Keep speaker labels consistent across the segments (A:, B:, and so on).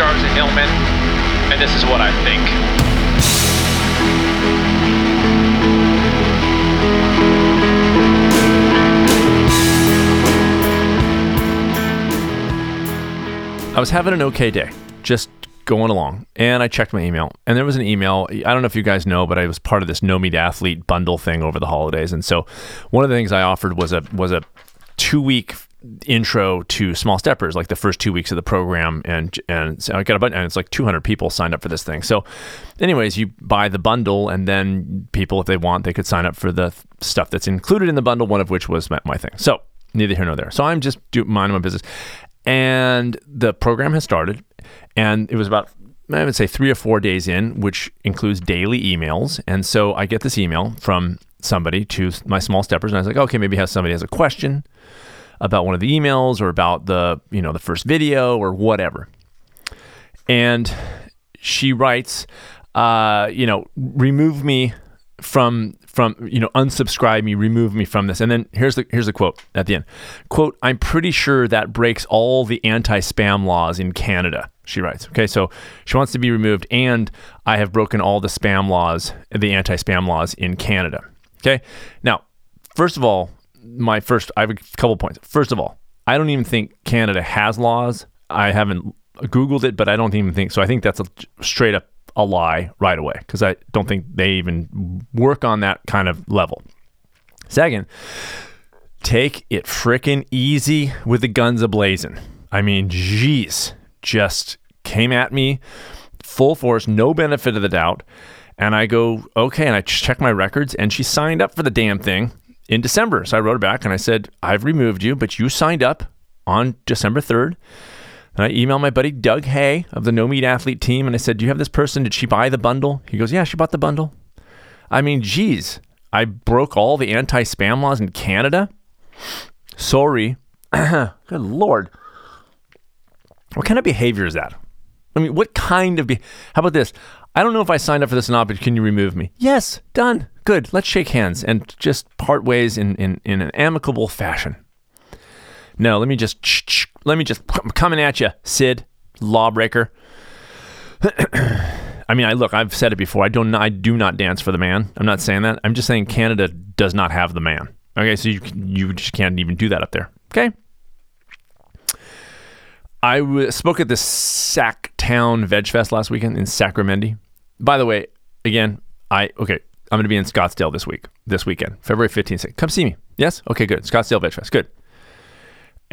A: I'm Sid Hillman, and this is what I think.
B: I was having an okay day, just going along, and I checked my email, and there was an email. I don't know if you guys know, but I was part of this No Meat Athlete bundle thing over the holidays, and so one of the things I offered was a was a two week intro to small steppers like the first two weeks of the program and and so I got a bunch and it's like 200 people signed up for this thing. So anyways you buy the bundle and then people if they want they could sign up for the stuff that's included in the bundle one of which was my, my thing. So neither here nor there. So I'm just do minding my business. And the program has started and it was about I would say three or four days in, which includes daily emails. And so I get this email from somebody to my small steppers, and I was like, okay, maybe has somebody has a question about one of the emails or about the you know the first video or whatever. And she writes, uh, you know, remove me from from you know unsubscribe me remove me from this. And then here's the here's the quote at the end. Quote i'm pretty sure that breaks all the anti-spam laws in canada she writes. Okay so she wants to be removed and i have broken all the spam laws the anti-spam laws in canada. Okay now first of all my first i have a couple points first of all i don't even think canada has laws i haven't googled it but i don't even think so i think that's a straight up a lie right away because I don't think they even work on that kind of level. Second, take it frickin' easy with the guns ablazing. I mean, geez, just came at me full force, no benefit of the doubt. And I go, okay, and I check my records, and she signed up for the damn thing in December. So I wrote her back and I said, I've removed you, but you signed up on December 3rd. And I emailed my buddy Doug Hay of the No Meat Athlete team and I said, Do you have this person? Did she buy the bundle? He goes, Yeah, she bought the bundle. I mean, geez, I broke all the anti spam laws in Canada. Sorry. Good Lord. What kind of behavior is that? I mean, what kind of be- How about this? I don't know if I signed up for this or not, but can you remove me? Yes, done. Good. Let's shake hands and just part ways in, in, in an amicable fashion. No, let me just let me just I'm coming at you, Sid, lawbreaker. I mean, I look, I've said it before. I don't I do not dance for the man. I'm not saying that. I'm just saying Canada does not have the man. Okay, so you you just can't even do that up there. Okay? I w- spoke at the Sac Town Veg Fest last weekend in Sacramento. By the way, again, I okay, I'm going to be in Scottsdale this week, this weekend, February 15th. Come see me. Yes? Okay, good. Scottsdale Veg Fest. Good.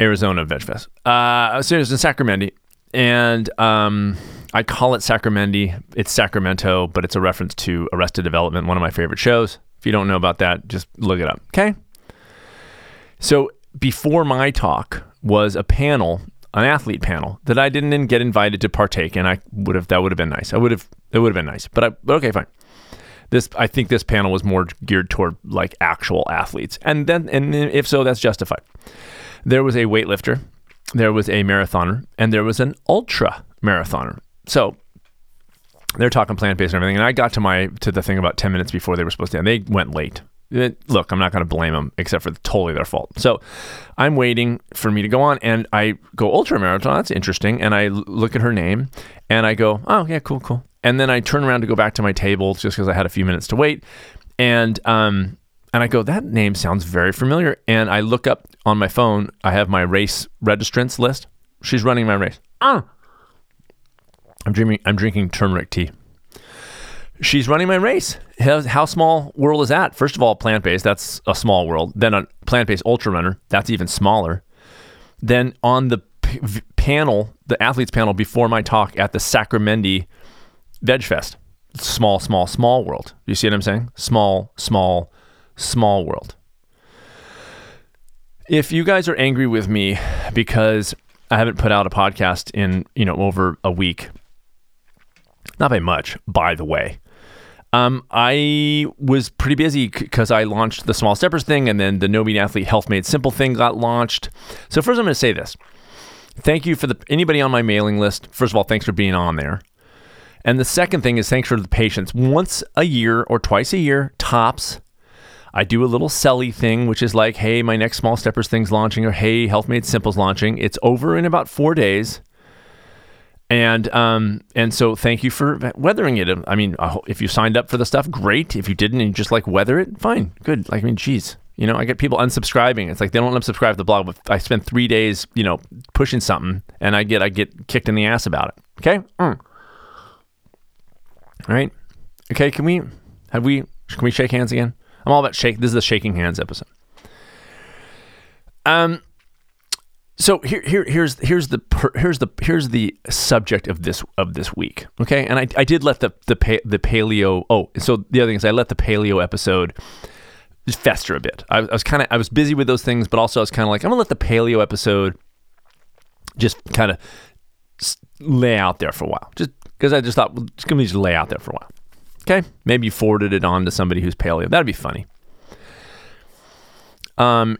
B: Arizona Veg Fest. Uh, so it was in Sacramento, and um, I call it Sacramento. It's Sacramento, but it's a reference to Arrested Development, one of my favorite shows. If you don't know about that, just look it up. Okay. So before my talk was a panel, an athlete panel that I didn't get invited to partake in. I would have that would have been nice. I would have it would have been nice, but I but okay, fine. This I think this panel was more geared toward like actual athletes, and then and if so, that's justified there was a weightlifter, there was a marathoner, and there was an ultra marathoner. So they're talking plant based and everything. And I got to my to the thing about ten minutes before they were supposed to. And they went late. It, look, I'm not going to blame them, except for totally their fault. So I'm waiting for me to go on, and I go ultra marathon. That's interesting. And I look at her name, and I go, oh yeah, cool, cool. And then I turn around to go back to my table just because I had a few minutes to wait. And um, and I go, that name sounds very familiar. And I look up on my phone, I have my race registrants list. She's running my race. Ah. I'm drinking, I'm drinking turmeric tea. She's running my race. How, how small world is that? First of all, plant based, that's a small world. Then a plant based ultra runner, that's even smaller. Then on the p- panel, the athletes panel before my talk at the Sacramento Veg Fest, small, small, small world. You see what I'm saying? Small, small, small world. If you guys are angry with me because I haven't put out a podcast in, you know, over a week, not by much, by the way. Um, I was pretty busy because I launched the Small Steppers thing and then the No Meat Athlete Health Made Simple thing got launched. So first I'm going to say this. Thank you for the anybody on my mailing list. First of all, thanks for being on there. And the second thing is thanks for the patience. Once a year or twice a year, tops, I do a little selly thing, which is like, hey, my next Small Steppers thing's launching, or hey, Health Made Simple's launching. It's over in about four days. And um and so thank you for weathering it. I mean, if you signed up for the stuff, great. If you didn't and you just like weather it, fine, good. Like I mean, geez, you know, I get people unsubscribing. It's like they don't unsubscribe to subscribe to the blog, but I spend three days, you know, pushing something, and I get I get kicked in the ass about it. Okay. Mm. All right. Okay. Can we have we can we shake hands again? I'm all about shake. This is the shaking hands episode. Um. So here, here, here's here's the here's the here's the subject of this of this week. Okay, and I, I did let the the the paleo. Oh, so the other thing is I let the paleo episode just fester a bit. I, I was kind of I was busy with those things, but also I was kind of like I'm gonna let the paleo episode just kind of lay out there for a while, just because I just thought well, it's gonna just lay out there for a while. Okay, maybe you forwarded it on to somebody who's paleo. That'd be funny. Um,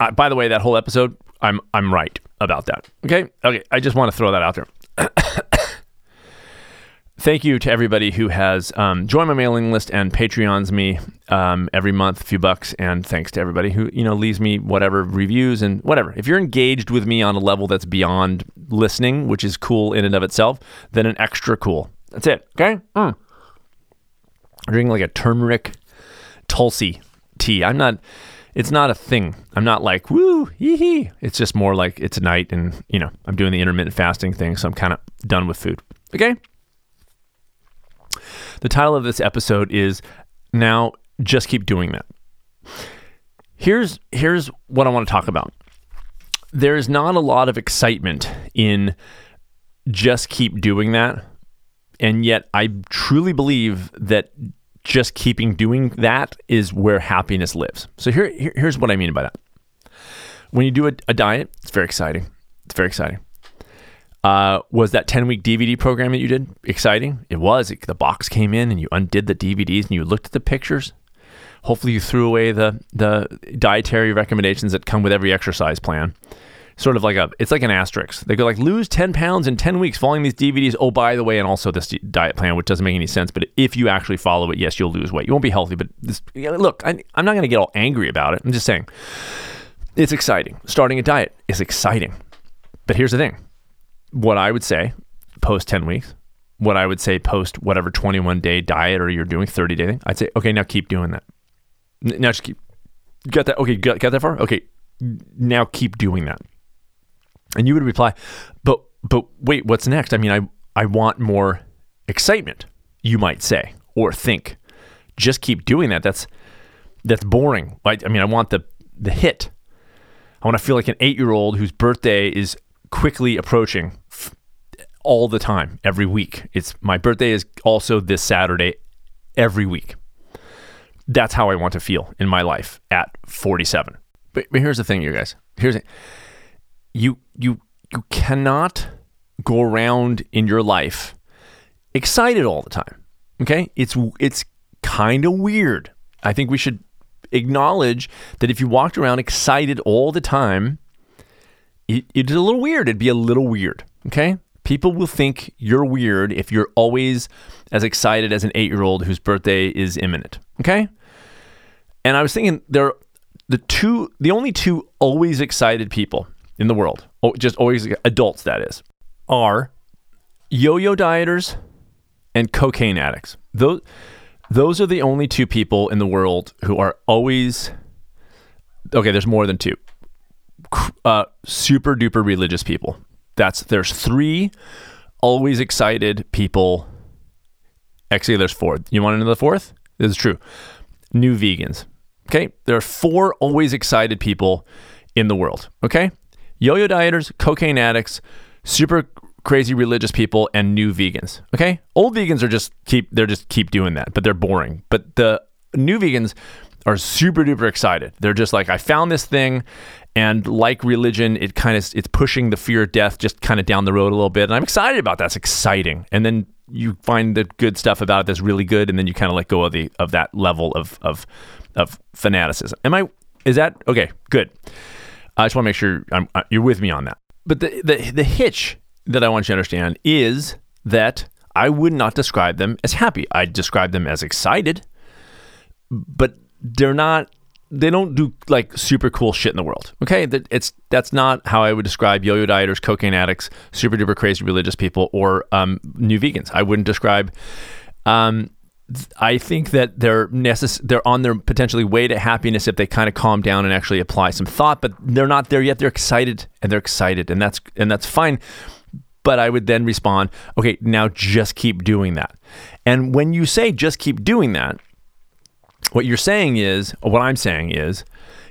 B: I, by the way, that whole episode, I'm I'm right about that. Okay, okay. I just want to throw that out there. Thank you to everybody who has um, joined my mailing list and Patreons me um, every month, a few bucks. And thanks to everybody who you know leaves me whatever reviews and whatever. If you're engaged with me on a level that's beyond listening, which is cool in and of itself, then an extra cool. That's it. Okay. Mm. Drinking like a turmeric Tulsi tea. I'm not it's not a thing. I'm not like woo hee hee. It's just more like it's night and you know I'm doing the intermittent fasting thing, so I'm kind of done with food. Okay. The title of this episode is now just keep doing that. Here's here's what I want to talk about. There's not a lot of excitement in just keep doing that. And yet I truly believe that just keeping doing that is where happiness lives. So here, here here's what I mean by that. When you do a, a diet, it's very exciting. It's very exciting. Uh, was that 10 week DVD program that you did exciting? It was. It, the box came in and you undid the DVDs and you looked at the pictures. Hopefully, you threw away the, the dietary recommendations that come with every exercise plan. Sort of like a, it's like an asterisk. They go like lose 10 pounds in 10 weeks following these DVDs. Oh, by the way, and also this diet plan, which doesn't make any sense. But if you actually follow it, yes, you'll lose weight. You won't be healthy, but this, look, I, I'm not going to get all angry about it. I'm just saying it's exciting. Starting a diet is exciting. But here's the thing what I would say post 10 weeks, what I would say post whatever 21 day diet or you're doing 30 day thing, I'd say, okay, now keep doing that. Now just keep, got that, okay, got, got that far? Okay, now keep doing that. And you would reply, but, but wait, what's next? I mean, I, I want more excitement, you might say, or think. Just keep doing that. That's, that's boring. I, I mean, I want the, the hit. I want to feel like an eight year old whose birthday is quickly approaching all the time, every week. It's my birthday is also this Saturday every week. That's how I want to feel in my life at 47. But, but here's the thing, you guys. Here's the, you you you cannot go around in your life excited all the time. Okay? It's it's kind of weird. I think we should acknowledge that if you walked around excited all the time, it, it's a little weird. It'd be a little weird. Okay. People will think you're weird if you're always as excited as an eight year old whose birthday is imminent. Okay. And I was thinking there are the two, the only two always excited people in the world, just always adults, that is, are yo yo dieters and cocaine addicts. Those, those are the only two people in the world who are always, okay, there's more than two uh, super duper religious people. That's there's three always excited people. Actually, there's four. You want to know the fourth? This is true. New vegans. Okay, there are four always excited people in the world. Okay, yo-yo dieters, cocaine addicts, super crazy religious people, and new vegans. Okay, old vegans are just keep they're just keep doing that, but they're boring. But the new vegans are super duper excited. They're just like, I found this thing and like religion it kind of it's pushing the fear of death just kind of down the road a little bit and i'm excited about that. It's exciting. And then you find the good stuff about it that's really good and then you kind of let go of the of that level of of of fanaticism. Am i is that okay good. I just want to make sure I'm, uh, you're with me on that. But the, the the hitch that i want you to understand is that i would not describe them as happy. I'd describe them as excited but they're not they don't do like super cool shit in the world. Okay, that it's that's not how I would describe yo-yo dieters, cocaine addicts, super duper crazy religious people, or um, new vegans. I wouldn't describe. Um, I think that they're necess- they're on their potentially way to happiness if they kind of calm down and actually apply some thought, but they're not there yet. They're excited and they're excited, and that's and that's fine. But I would then respond, okay, now just keep doing that. And when you say just keep doing that, what you're saying is, what I'm saying is,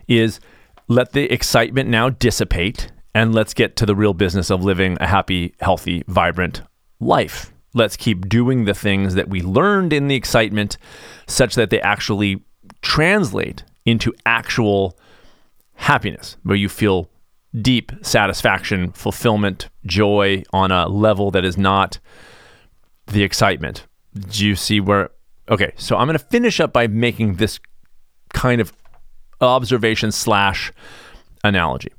B: is let the excitement now dissipate and let's get to the real business of living a happy, healthy, vibrant life. Let's keep doing the things that we learned in the excitement such that they actually translate into actual happiness, where you feel deep satisfaction, fulfillment, joy on a level that is not the excitement. Do you see where Okay, so I'm going to finish up by making this kind of observation slash analogy.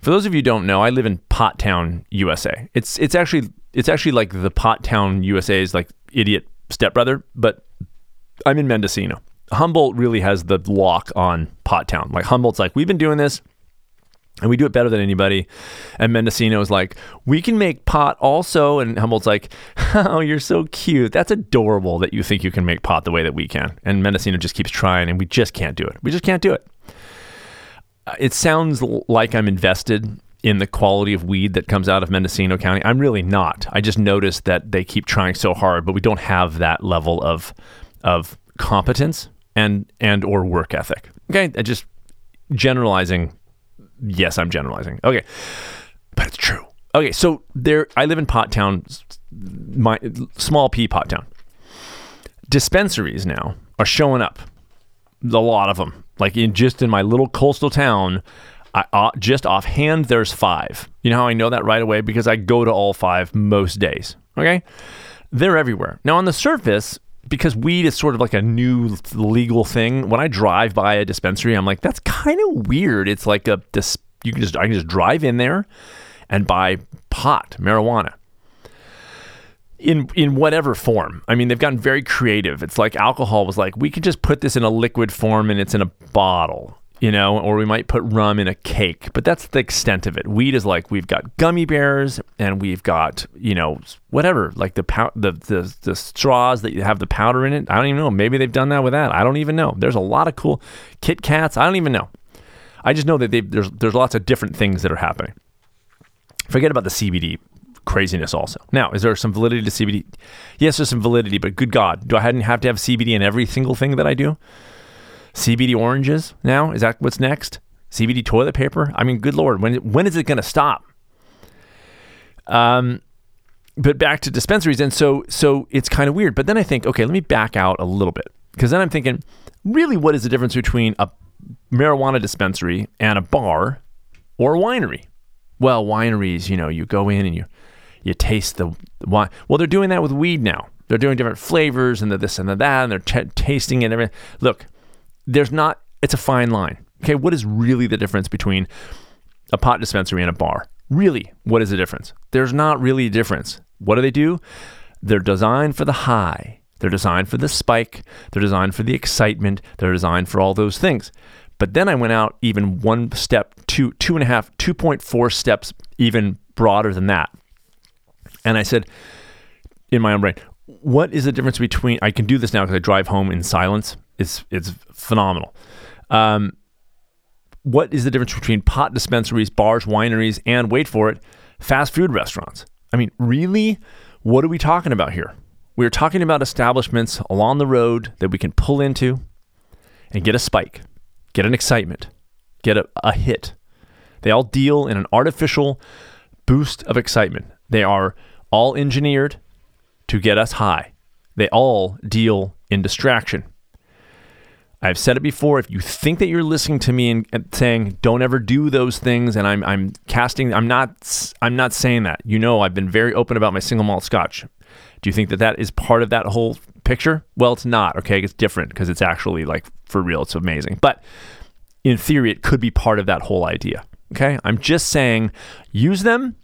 B: For those of you who don't know, I live in Pot Town, USA. It's it's actually it's actually like the Pot Town USA's like idiot stepbrother, but I'm in Mendocino. Humboldt really has the lock on Pot Town. Like Humboldt's like, we've been doing this and we do it better than anybody. And Mendocino is like, we can make pot also. And Humboldt's like, oh, you're so cute. That's adorable that you think you can make pot the way that we can. And Mendocino just keeps trying, and we just can't do it. We just can't do it. Uh, it sounds like I'm invested in the quality of weed that comes out of Mendocino County. I'm really not. I just noticed that they keep trying so hard, but we don't have that level of of competence and and or work ethic. Okay, I just generalizing yes, I'm generalizing. Okay, but it's true. Okay, so there, I live in Pot Town, my small P Pot Town. Dispensaries now are showing up, a lot of them. Like in just in my little coastal town, I, uh, just offhand, there's five. You know how I know that right away because I go to all five most days. Okay, they're everywhere. Now on the surface, because weed is sort of like a new legal thing. When I drive by a dispensary, I'm like, that's kind of weird. It's like a this you can just I can just drive in there and buy pot, marijuana. In in whatever form. I mean, they've gotten very creative. It's like alcohol was like, we could just put this in a liquid form and it's in a bottle you know, or we might put rum in a cake, but that's the extent of it. Weed is like we've got gummy bears and we've got, you know, whatever, like the pow- the, the the straws that have the powder in it. I don't even know. Maybe they've done that with that. I don't even know. There's a lot of cool Kit Kats. I don't even know. I just know that there's there's lots of different things that are happening. Forget about the CBD craziness also. Now, is there some validity to CBD? Yes, there's some validity, but good God, do I have to have CBD in every single thing that I do? CBD oranges now? Is that what's next? CBD toilet paper? I mean, good lord, when when is it going to stop? Um, but back to dispensaries, and so so it's kind of weird. But then I think, okay, let me back out a little bit because then I'm thinking, really, what is the difference between a marijuana dispensary and a bar or a winery? Well, wineries, you know, you go in and you you taste the wine. Well, they're doing that with weed now. They're doing different flavors and the this and the that, and they're t- tasting it. And everything. Look, there's not, it's a fine line. Okay, what is really the difference between a pot dispensary and a bar? Really, what is the difference? There's not really a difference. What do they do? They're designed for the high, they're designed for the spike, they're designed for the excitement, they're designed for all those things. But then I went out even one step, two, two and a half, 2.4 steps even broader than that. And I said in my own brain, what is the difference between, I can do this now because I drive home in silence it's it's phenomenal. Um, what is the difference between pot dispensaries, bars, wineries, and wait for it, fast food restaurants? I mean, really, what are we talking about here? We're talking about establishments along the road that we can pull into and get a spike, get an excitement, get a, a hit. They all deal in an artificial boost of excitement. They are all engineered to get us high. They all deal in distraction. I've said it before. If you think that you're listening to me and, saying don't ever do those things, and I'm I'm casting, I'm not I'm not saying that. You know, I've been very open about my single malt Scotch. Do you think that that is part of that whole picture? Well, it's not. Okay, it's different because it's actually like for real. It's amazing, but in theory, it could be part of that whole idea. Okay, I'm just saying use them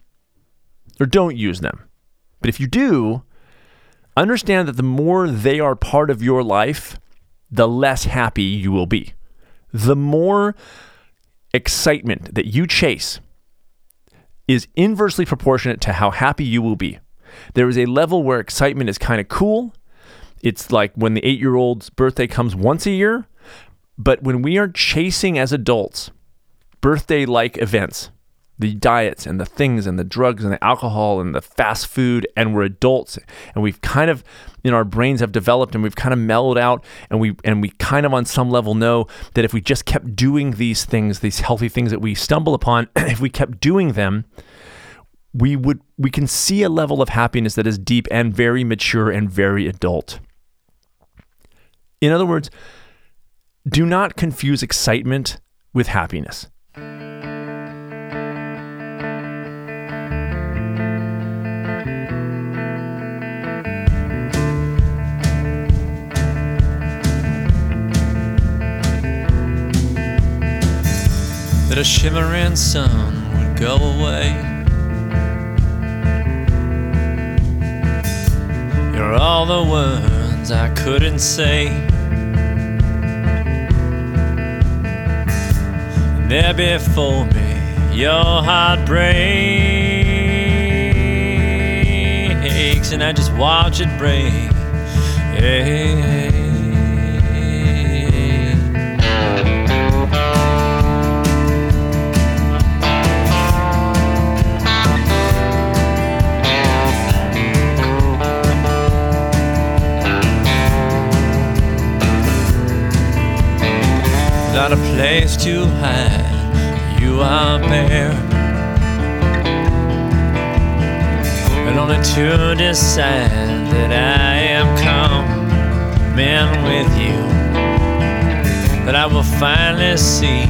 B: or don't use them. But if you do, understand that the more they are part of your life the less happy you will be. the more excitement that you chase is inversely proportionate to how happy you will be. There is a level where excitement is kind of cool. It's like when the eight year old's birthday comes once a year. But when we are chasing as adults birthday like events, the diets and the things and the drugs and the alcohol and the fast food and we're adults and we've kind of you know our brains have developed and we've kind of mellowed out and we and we kind of on some level know that if we just kept doing these things these healthy things that we stumble upon if we kept doing them we would we can see a level of happiness that is deep and very mature and very adult. In other words do not confuse excitement with happiness
C: that a shimmering sun would go away. You're all the words I couldn't say. And there before me, your heart breaks, and I just watch it break. Hey. Not a place to hide, you are bare. And only to decide that I am coming with you. That I will finally see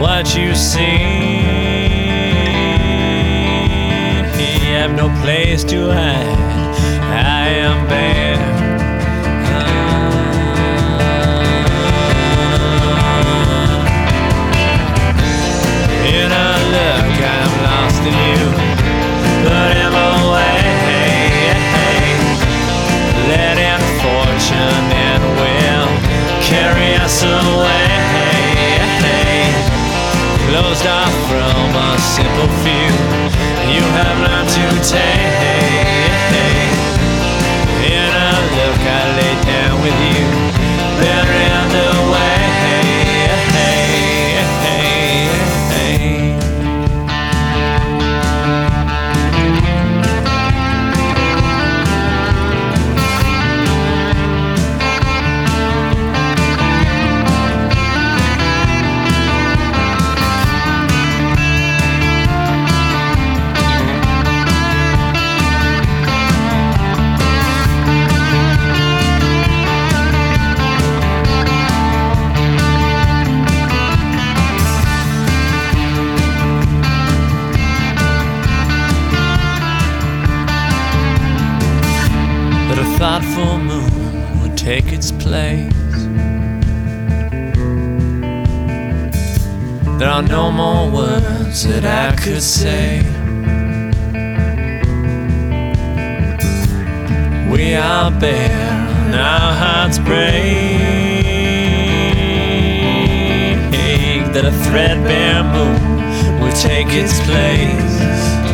C: what you see. I have no place to hide, I am bare. In a look, I'm lost in you. Put him away. Let in fortune and will carry us away. Closed off from a simple few. You have learned to take. Place. There are no more words that I could say. We are bare, and our hearts break. That a threadbare moon will take its place.